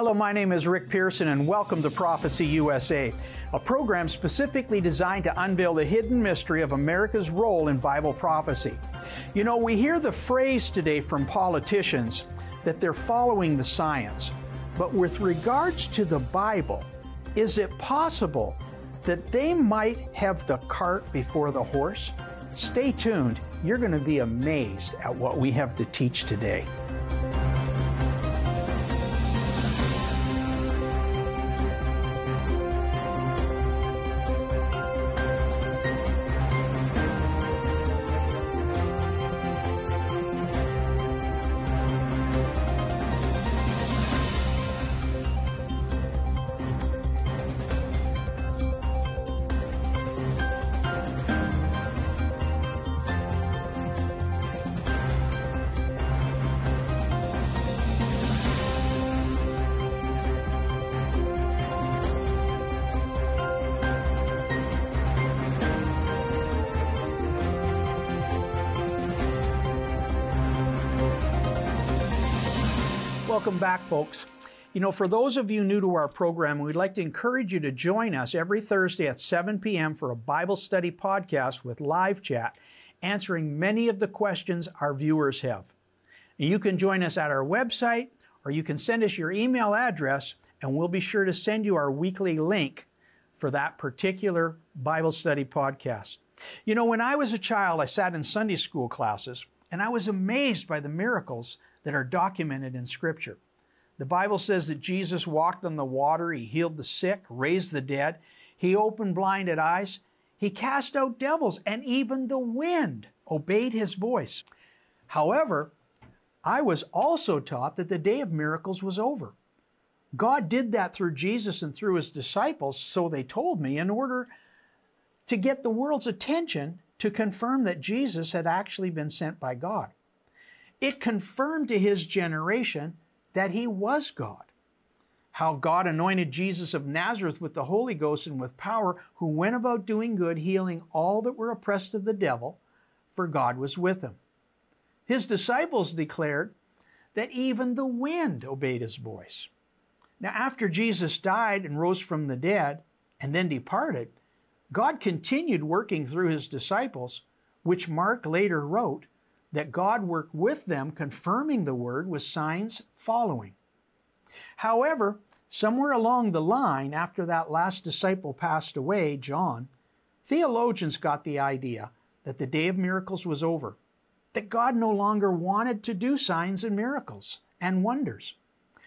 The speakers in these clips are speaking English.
Hello, my name is Rick Pearson, and welcome to Prophecy USA, a program specifically designed to unveil the hidden mystery of America's role in Bible prophecy. You know, we hear the phrase today from politicians that they're following the science, but with regards to the Bible, is it possible that they might have the cart before the horse? Stay tuned. You're going to be amazed at what we have to teach today. Welcome back, folks. You know, for those of you new to our program, we'd like to encourage you to join us every Thursday at 7 p.m. for a Bible study podcast with live chat, answering many of the questions our viewers have. You can join us at our website, or you can send us your email address, and we'll be sure to send you our weekly link for that particular Bible study podcast. You know, when I was a child, I sat in Sunday school classes, and I was amazed by the miracles that are documented in Scripture. The Bible says that Jesus walked on the water, He healed the sick, raised the dead, He opened blinded eyes, He cast out devils, and even the wind obeyed His voice. However, I was also taught that the day of miracles was over. God did that through Jesus and through His disciples, so they told me, in order to get the world's attention to confirm that Jesus had actually been sent by God. It confirmed to his generation that he was God. How God anointed Jesus of Nazareth with the Holy Ghost and with power, who went about doing good, healing all that were oppressed of the devil, for God was with him. His disciples declared that even the wind obeyed his voice. Now, after Jesus died and rose from the dead and then departed, God continued working through his disciples, which Mark later wrote that God worked with them, confirming the word with signs following. However, somewhere along the line, after that last disciple passed away, John, theologians got the idea that the day of miracles was over, that God no longer wanted to do signs and miracles and wonders.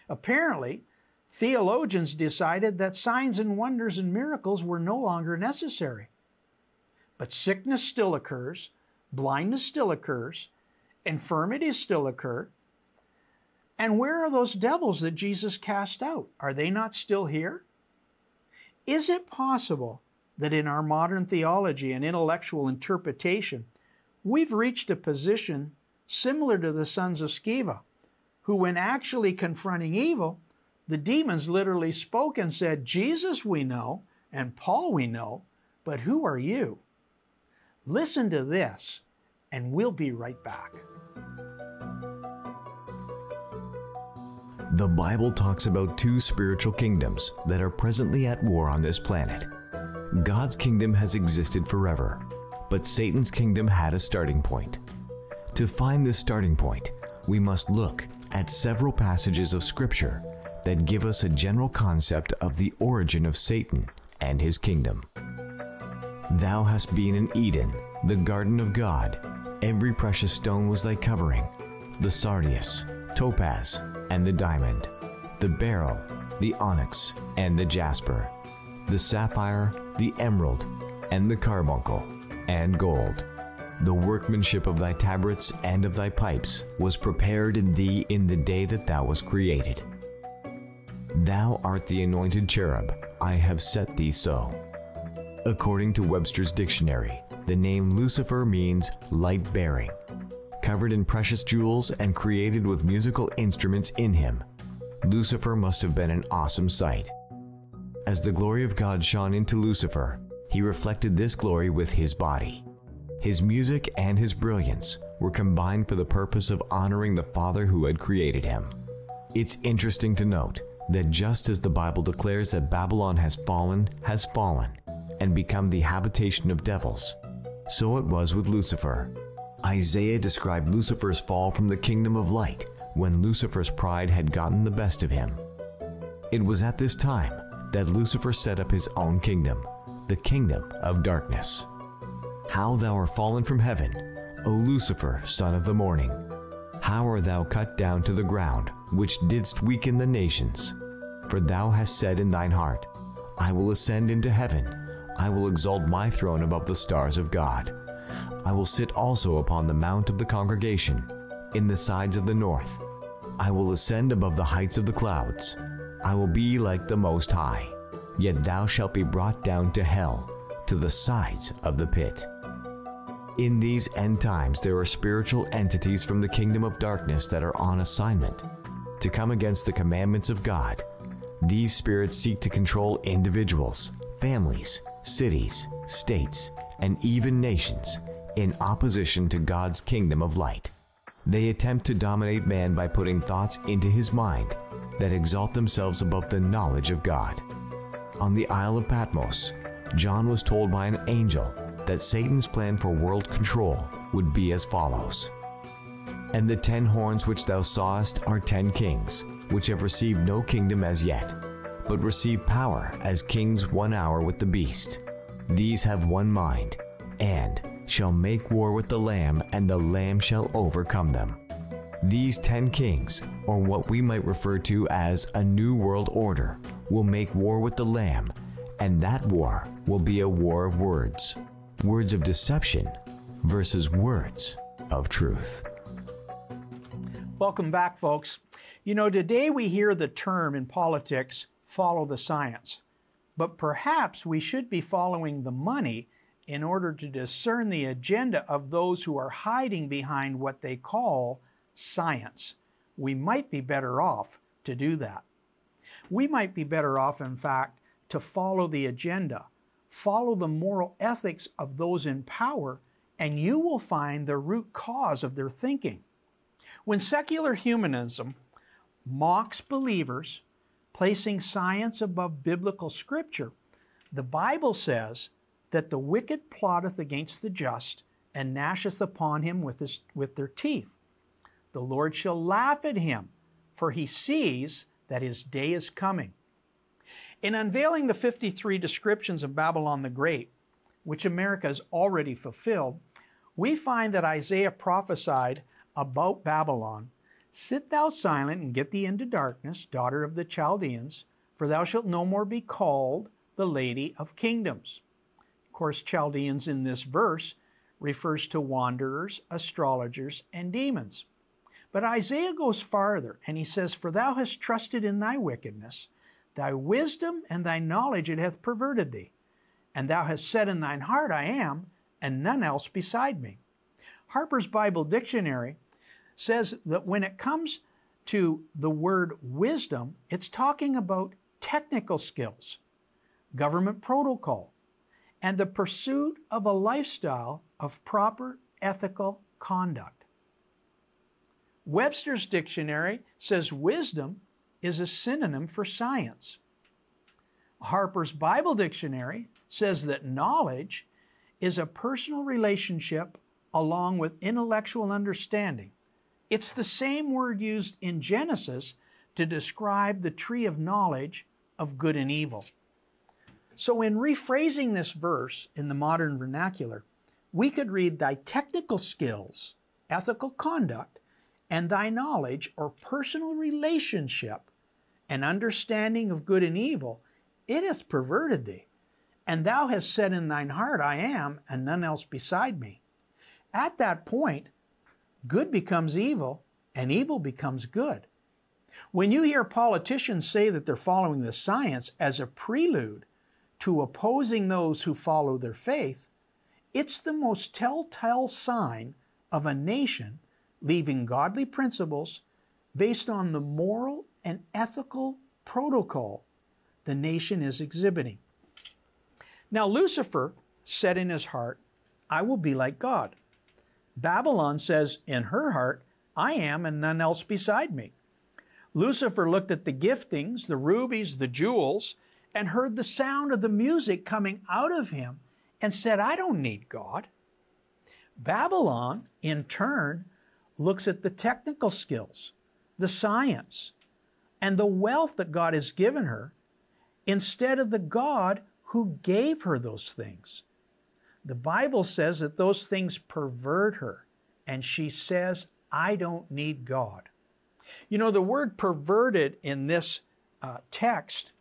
Apparently, theologians decided that signs and wonders and miracles were no longer necessary. But sickness still occurs, blindness still occurs, infirmities still occur. And where are those devils that Jesus cast out? Are they not still here? Is it possible that in our modern theology and intellectual interpretation, we've reached a position similar to the sons of Sceva, who, when actually confronting evil, the demons literally spoke and said, Jesus we know, and Paul we know, but who are you? Listen to this, and we'll be right back. The Bible talks about two spiritual kingdoms that are presently at war on this planet. God's kingdom has existed forever, but Satan's kingdom had a starting point. To find this starting point, we must look at several passages of Scripture that give us a general concept of the origin of Satan and his kingdom. Thou hast been in Eden, the garden of God. Every precious stone was thy covering the sardius, topaz, and the diamond, the beryl, the onyx, and the jasper, the sapphire, the emerald, and the carbuncle, and gold. The workmanship of thy tabrets and of thy pipes was prepared in thee in the day that thou was created. Thou art the anointed cherub, I have set thee so. According to Webster's dictionary, the name Lucifer means light bearing covered in precious jewels and created with musical instruments in him. Lucifer must have been an awesome sight. As the glory of God shone into Lucifer, he reflected this glory with his body. His music and his brilliance were combined for the purpose of honoring the Father who had created him. It's interesting to note that just as the Bible declares that Babylon has fallen, has fallen, and become the habitation of devils, so it was with Lucifer. Isaiah described Lucifer's fall from the kingdom of light when Lucifer's pride had gotten the best of him. It was at this time that Lucifer set up his own kingdom, the kingdom of darkness. How thou art fallen from heaven, O Lucifer, son of the morning! How art thou cut down to the ground, which didst weaken the nations? For thou hast said in thine heart, I will ascend into heaven, I will exalt my throne above the stars of God. I will sit also upon the mount of the congregation, in the sides of the north. I will ascend above the heights of the clouds. I will be like the Most High. Yet thou shalt be brought down to hell, to the sides of the pit. In these end times, there are spiritual entities from the kingdom of darkness that are on assignment to come against the commandments of God. These spirits seek to control individuals, families, cities, states, and even nations in opposition to God's kingdom of light. They attempt to dominate man by putting thoughts into his mind that exalt themselves above the knowledge of God. On the Isle of Patmos, John was told by an angel that Satan's plan for world control would be as follows And the ten horns which thou sawest are ten kings, which have received no kingdom as yet, but receive power as kings one hour with the beast. These have one mind, and shall make war with the Lamb, and the Lamb shall overcome them. These ten kings, or what we might refer to as a new world order, will make war with the Lamb, and that war will be a war of words words of deception versus words of truth. Welcome back, folks. You know, today we hear the term in politics follow the science, but perhaps we should be following the money in order to discern the agenda of those who are hiding behind what they call science. We might be better off to do that. We might be better off, in fact, to follow the agenda follow the moral ethics of those in power, and you will find the root cause of their thinking. When secular humanism mocks believers, placing science above biblical scripture, the Bible says that the wicked plotteth against the just and gnasheth upon him with, his, with their teeth. The Lord shall laugh at him, for he sees that his day is coming. In unveiling the 53 descriptions of Babylon the Great, which America has already fulfilled, we find that Isaiah prophesied about Babylon Sit thou silent and get thee into darkness, daughter of the Chaldeans, for thou shalt no more be called the Lady of Kingdoms. Of course, Chaldeans in this verse refers to wanderers, astrologers, and demons. But Isaiah goes farther and he says, For thou hast trusted in thy wickedness, Thy wisdom and thy knowledge it hath perverted thee. And thou hast said in thine heart, I am, and none else beside me. Harper's Bible Dictionary says that when it comes to the word wisdom, it's talking about technical skills, government protocol, and the pursuit of a lifestyle of proper ethical conduct. Webster's dictionary says wisdom is a synonym for science. Harper's Bible Dictionary says that knowledge is a personal relationship along with intellectual understanding. It's the same word used in Genesis to describe the tree of knowledge of good and evil. So, in rephrasing this verse in the modern vernacular, we could read thy technical skills, ethical conduct, and thy knowledge or personal relationship and understanding of good and evil, it hath perverted thee. And thou hast said in thine heart, I am, and none else beside me. At that point, good becomes evil, and evil becomes good. When you hear politicians say that they're following the science as a prelude to opposing those who follow their faith, it's the most telltale sign of a nation leaving godly principles based on the moral and ethical protocol the nation is exhibiting. Now, Lucifer said in his heart, I will be like God. Babylon says in her heart, I am and none else beside me. Lucifer looked at the giftings, the rubies, the jewels, and heard the sound of the music coming out of him and said, I don't need God. Babylon, in turn, looks at the technical skills, the science, and the wealth that God has given her instead of the God who gave her those things. The Bible says that those things pervert her, and she says, I don't need God. You know, the word perverted in this uh, text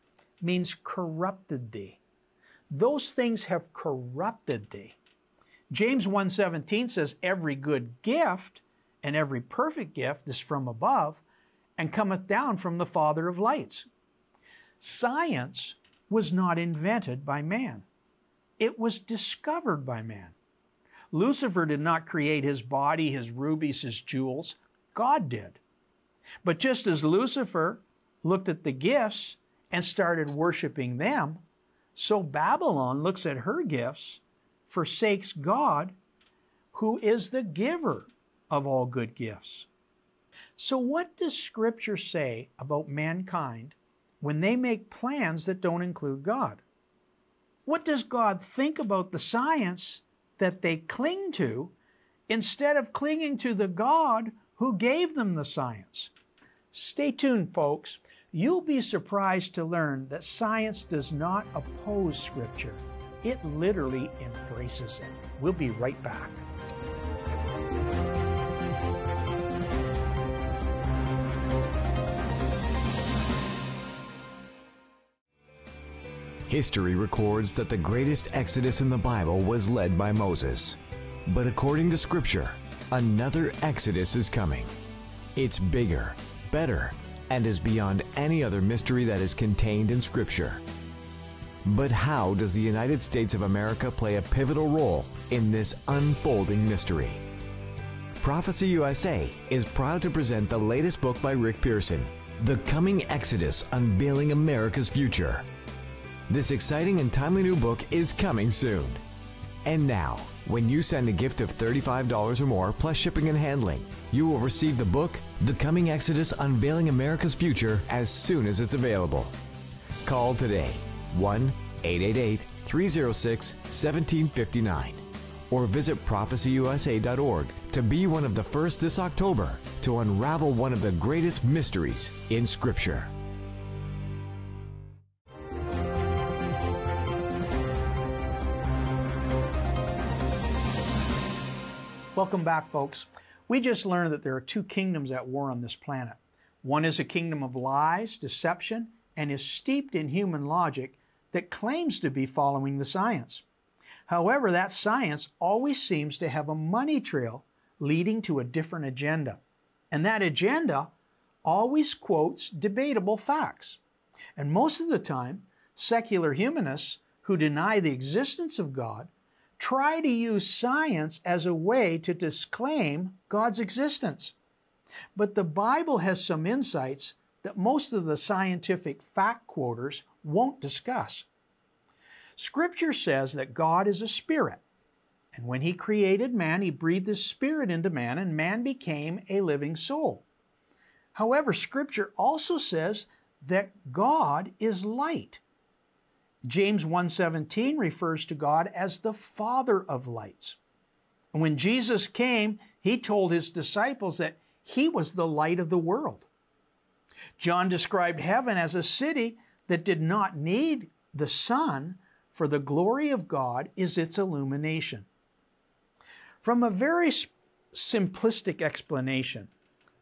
means corrupted thee. Those things have corrupted thee. James 1:17 says every good gift and every perfect gift is from above and cometh down from the Father of lights. Science was not invented by man. It was discovered by man. Lucifer did not create his body, his rubies, his jewels. God did. But just as Lucifer looked at the gifts and started worshiping them, so Babylon looks at her gifts, forsakes God, who is the giver of all good gifts. So, what does Scripture say about mankind when they make plans that don't include God? What does God think about the science that they cling to instead of clinging to the God who gave them the science? Stay tuned, folks. You'll be surprised to learn that science does not oppose Scripture, it literally embraces it. We'll be right back. History records that the greatest exodus in the Bible was led by Moses. But according to Scripture, another exodus is coming. It's bigger, better, and is beyond any other mystery that is contained in Scripture. But how does the United States of America play a pivotal role in this unfolding mystery? Prophecy USA is proud to present the latest book by Rick Pearson, The Coming Exodus Unveiling America's Future. This exciting and timely new book is coming soon. And now, when you send a gift of $35 or more plus shipping and handling, you will receive the book, The Coming Exodus Unveiling America's Future, as soon as it's available. Call today 1 888 306 1759 or visit prophecyusa.org to be one of the first this October to unravel one of the greatest mysteries in Scripture. Welcome back, folks. We just learned that there are two kingdoms at war on this planet. One is a kingdom of lies, deception, and is steeped in human logic that claims to be following the science. However, that science always seems to have a money trail leading to a different agenda. And that agenda always quotes debatable facts. And most of the time, secular humanists who deny the existence of God try to use science as a way to disclaim God's existence. But the Bible has some insights that most of the scientific fact quoters won't discuss. Scripture says that God is a spirit, and when He created man, He breathed His spirit into man, and man became a living soul. However, Scripture also says that God is light. James 1:17 refers to God as the father of lights. And when Jesus came, he told his disciples that he was the light of the world. John described heaven as a city that did not need the sun, for the glory of God is its illumination. From a very simplistic explanation,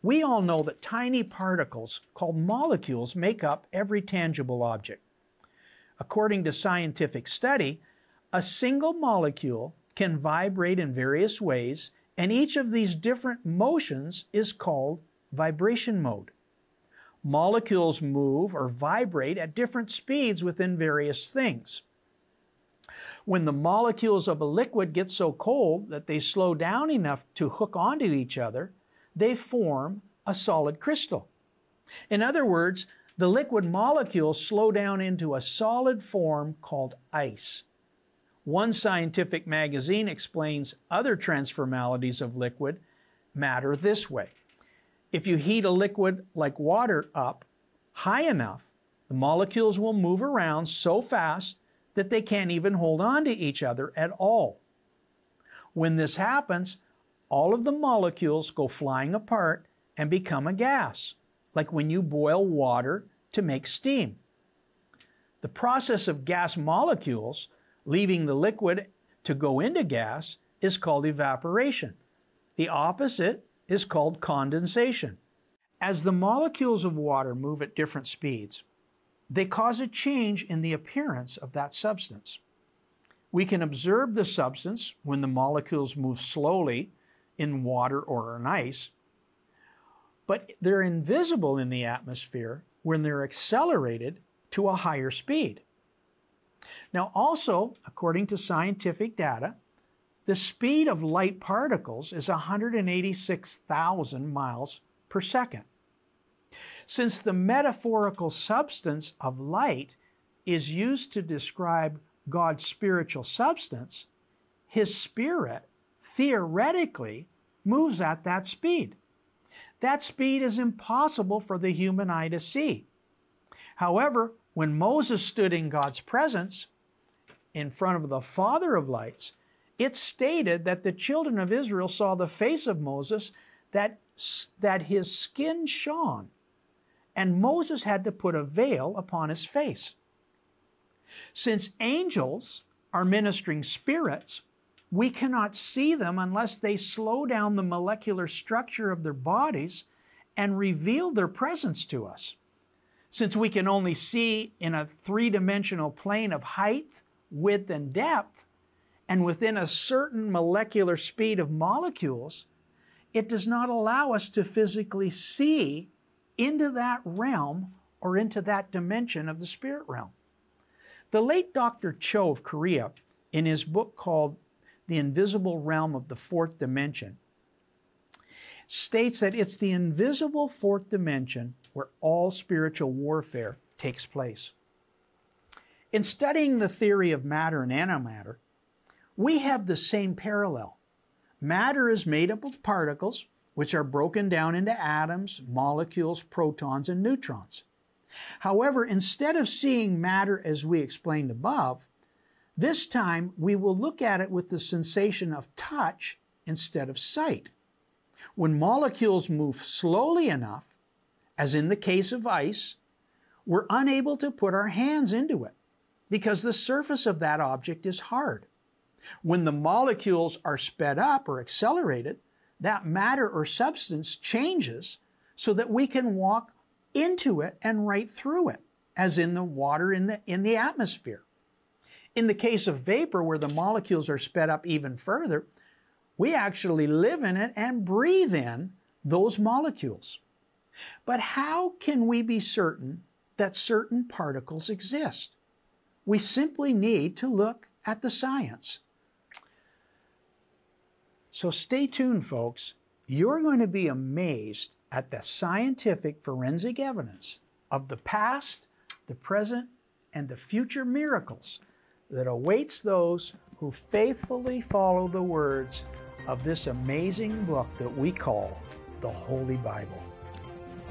we all know that tiny particles called molecules make up every tangible object. According to scientific study, a single molecule can vibrate in various ways, and each of these different motions is called vibration mode. Molecules move or vibrate at different speeds within various things. When the molecules of a liquid get so cold that they slow down enough to hook onto each other, they form a solid crystal. In other words, the liquid molecules slow down into a solid form called ice. One scientific magazine explains other transformalities of liquid matter this way. If you heat a liquid like water up high enough, the molecules will move around so fast that they can't even hold on to each other at all. When this happens, all of the molecules go flying apart and become a gas, like when you boil water to make steam. The process of gas molecules leaving the liquid to go into gas is called evaporation. The opposite is called condensation. As the molecules of water move at different speeds, they cause a change in the appearance of that substance. We can observe the substance when the molecules move slowly in water or in ice, but they're invisible in the atmosphere when they're accelerated to a higher speed. Now, also, according to scientific data, the speed of light particles is 186,000 miles per second. Since the metaphorical substance of light is used to describe God's spiritual substance, His Spirit theoretically moves at that speed. That speed is impossible for the human eye to see. However, when Moses stood in God's presence in front of the Father of lights, it stated that the children of Israel saw the face of Moses, that, that his skin shone, and Moses had to put a veil upon his face. Since angels are ministering spirits, we cannot see them unless they slow down the molecular structure of their bodies and reveal their presence to us. Since we can only see in a three dimensional plane of height, width, and depth, and within a certain molecular speed of molecules, it does not allow us to physically see into that realm or into that dimension of the spirit realm. The late Dr. Cho of Korea, in his book called The Invisible Realm of the Fourth Dimension, states that it's the invisible fourth dimension where all spiritual warfare takes place. In studying the theory of matter and antimatter, we have the same parallel. Matter is made up of particles, which are broken down into atoms, molecules, protons, and neutrons. However, instead of seeing matter as we explained above, this time we will look at it with the sensation of touch instead of sight. When molecules move slowly enough, as in the case of ice, we're unable to put our hands into it because the surface of that object is hard. When the molecules are sped up or accelerated, that matter or substance changes so that we can walk into it and right through it, as in the water in the, in the atmosphere. In the case of vapor, where the molecules are sped up even further, we actually live in it and breathe in those molecules. But how can we be certain that certain particles exist? We simply need to look at the science. So stay tuned, folks. You're going to be amazed at the scientific forensic evidence of the past, the present, and the future miracles that awaits those who faithfully follow the words of this amazing book that we call the Holy Bible.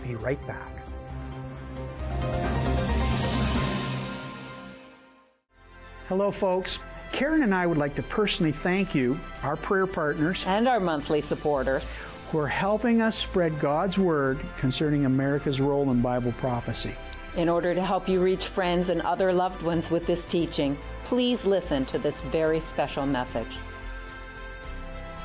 Be right back. Hello, folks. Karen and I would like to personally thank you, our prayer partners, and our monthly supporters, who are helping us spread God's Word concerning America's role in Bible prophecy. In order to help you reach friends and other loved ones with this teaching, please listen to this very special message.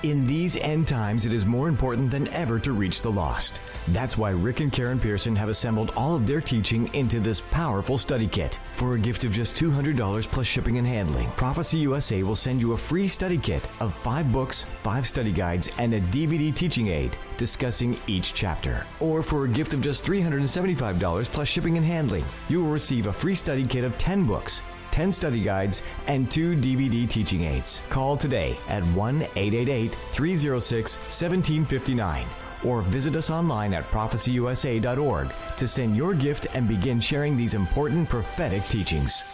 In these end times, it is more important than ever to reach the lost. That's why Rick and Karen Pearson have assembled all of their teaching into this powerful study kit. For a gift of just $200 plus shipping and handling, Prophecy USA will send you a free study kit of five books, five study guides, and a DVD teaching aid discussing each chapter. Or for a gift of just $375 plus shipping and handling, you will receive a free study kit of 10 books 10 study guides, and two DVD teaching aids. Call today at 1 888 306 1759 or visit us online at prophecyusa.org to send your gift and begin sharing these important prophetic teachings.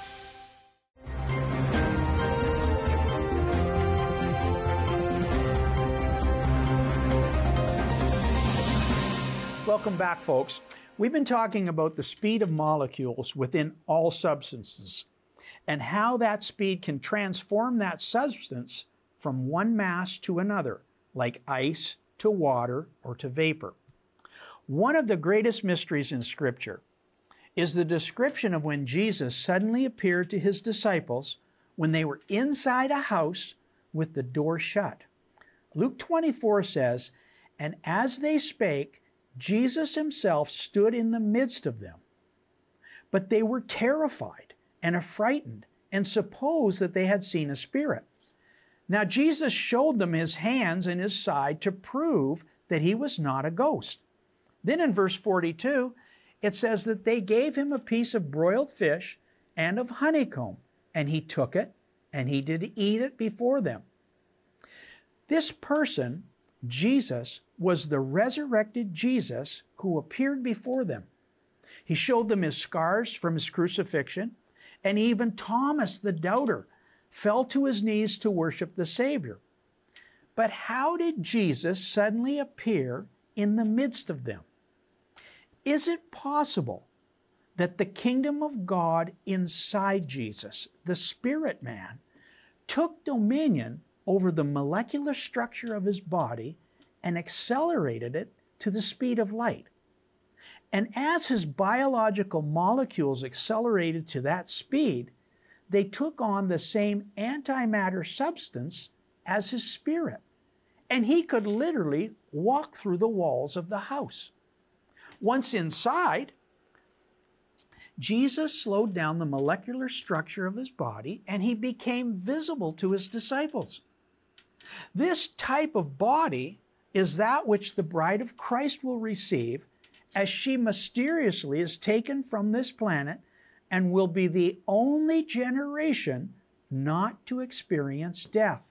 Welcome back, folks. We've been talking about the speed of molecules within all substances and how that speed can transform that substance from one mass to another, like ice to water or to vapor. One of the greatest mysteries in Scripture is the description of when Jesus suddenly appeared to his disciples when they were inside a house with the door shut. Luke 24 says, And as they spake, Jesus himself stood in the midst of them. But they were terrified and affrighted and supposed that they had seen a spirit. Now Jesus showed them his hands and his side to prove that he was not a ghost. Then in verse 42, it says that they gave him a piece of broiled fish and of honeycomb, and he took it and he did eat it before them. This person, Jesus, was the resurrected Jesus who appeared before them. He showed them his scars from his crucifixion, and even Thomas the doubter fell to his knees to worship the Savior. But how did Jesus suddenly appear in the midst of them? Is it possible that the kingdom of God inside Jesus, the spirit man, took dominion over the molecular structure of his body and accelerated it to the speed of light? And as his biological molecules accelerated to that speed, they took on the same antimatter substance as his spirit. And he could literally walk through the walls of the house. Once inside, Jesus slowed down the molecular structure of his body and he became visible to his disciples. This type of body is that which the bride of Christ will receive as she mysteriously is taken from this planet and will be the only generation not to experience death.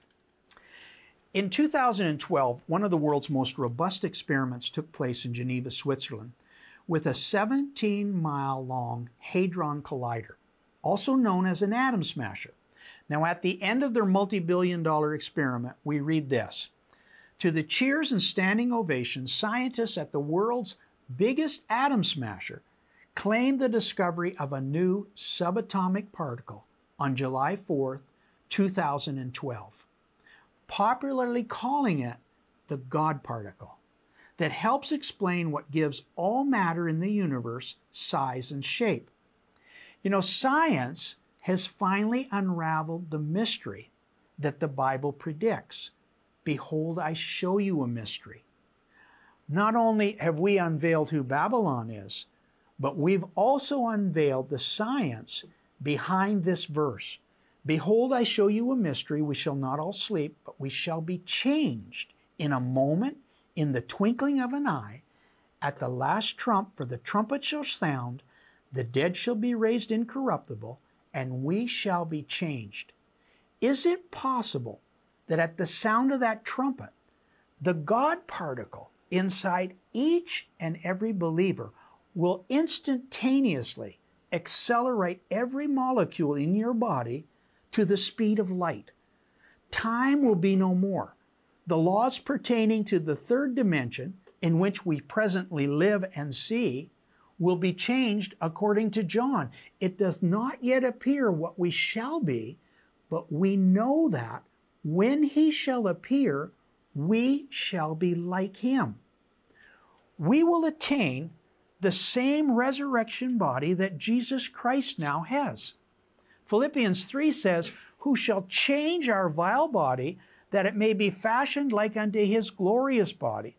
In 2012, one of the world's most robust experiments took place in Geneva, Switzerland, with a 17 mile long Hadron Collider, also known as an atom smasher. Now, at the end of their multi billion dollar experiment, we read this To the cheers and standing ovations, scientists at the world's biggest atom smasher claimed the discovery of a new subatomic particle on July 4, 2012 popularly calling it the God particle, that helps explain what gives all matter in the universe size and shape. You know, science has finally unraveled the mystery that the Bible predicts. Behold, I show you a mystery. Not only have we unveiled who Babylon is, but we've also unveiled the science behind this verse. Behold, I show you a mystery. We shall not all sleep, but we shall be changed in a moment, in the twinkling of an eye. At the last trump, for the trumpet shall sound, the dead shall be raised incorruptible, and we shall be changed. Is it possible that at the sound of that trumpet, the God particle inside each and every believer will instantaneously accelerate every molecule in your body to the speed of light. Time will be no more. The laws pertaining to the third dimension, in which we presently live and see, will be changed according to John. It does not yet appear what we shall be, but we know that when he shall appear, we shall be like him. We will attain the same resurrection body that Jesus Christ now has. Philippians 3 says, Who shall change our vile body, that it may be fashioned like unto his glorious body,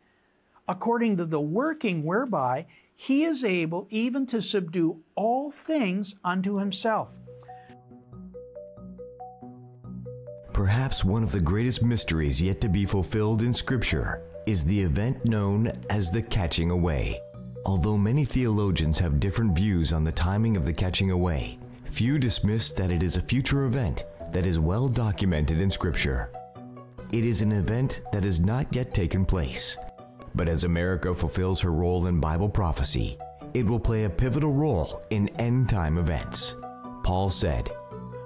according to the working whereby he is able even to subdue all things unto himself. Perhaps one of the greatest mysteries yet to be fulfilled in Scripture is the event known as the catching away. Although many theologians have different views on the timing of the catching away, Few dismiss that it is a future event that is well documented in Scripture. It is an event that has not yet taken place, but as America fulfills her role in Bible prophecy, it will play a pivotal role in end time events. Paul said,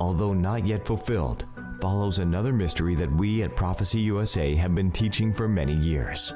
although not yet fulfilled, follows another mystery that we at Prophecy USA have been teaching for many years.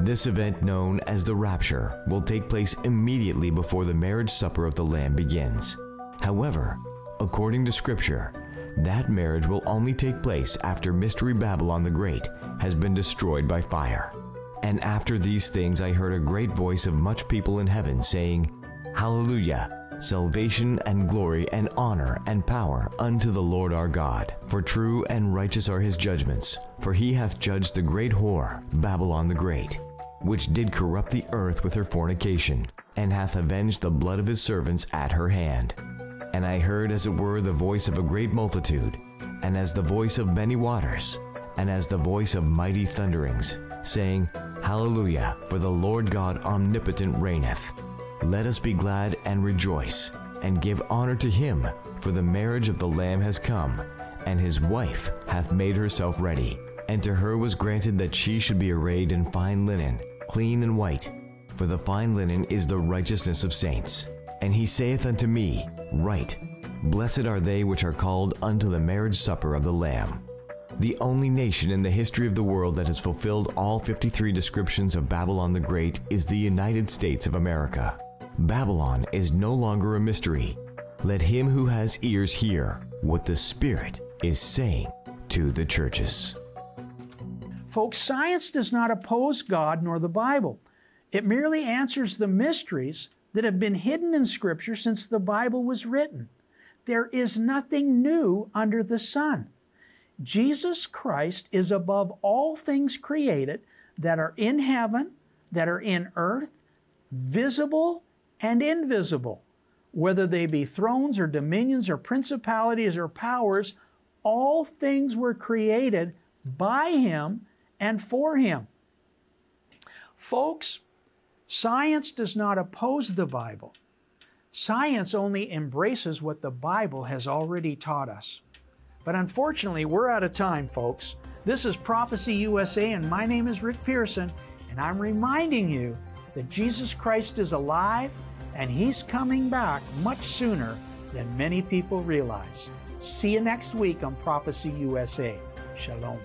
This event, known as the rapture, will take place immediately before the marriage supper of the Lamb begins. However, according to Scripture, that marriage will only take place after Mystery Babylon the Great has been destroyed by fire. And after these things, I heard a great voice of much people in heaven saying, Hallelujah! Salvation and glory and honor and power unto the Lord our God. For true and righteous are his judgments. For he hath judged the great whore, Babylon the Great, which did corrupt the earth with her fornication, and hath avenged the blood of his servants at her hand. And I heard as it were the voice of a great multitude, and as the voice of many waters, and as the voice of mighty thunderings, saying, Hallelujah, for the Lord God omnipotent reigneth. Let us be glad and rejoice, and give honor to him, for the marriage of the Lamb has come, and his wife hath made herself ready. And to her was granted that she should be arrayed in fine linen, clean and white, for the fine linen is the righteousness of saints. And he saith unto me, Write, Blessed are they which are called unto the marriage supper of the Lamb. The only nation in the history of the world that has fulfilled all 53 descriptions of Babylon the Great is the United States of America. Babylon is no longer a mystery. Let him who has ears hear what the Spirit is saying to the churches. Folks, science does not oppose God nor the Bible. It merely answers the mysteries that have been hidden in Scripture since the Bible was written. There is nothing new under the sun. Jesus Christ is above all things created that are in heaven, that are in earth, visible and invisible, whether they be thrones or dominions or principalities or powers, all things were created by Him and for Him. Folks, science does not oppose the Bible. Science only embraces what the Bible has already taught us. But unfortunately, we're out of time, folks. This is Prophecy USA, and my name is Rick Pearson, and I'm reminding you that Jesus Christ is alive and He's coming back much sooner than many people realize. See you next week on Prophecy USA. Shalom.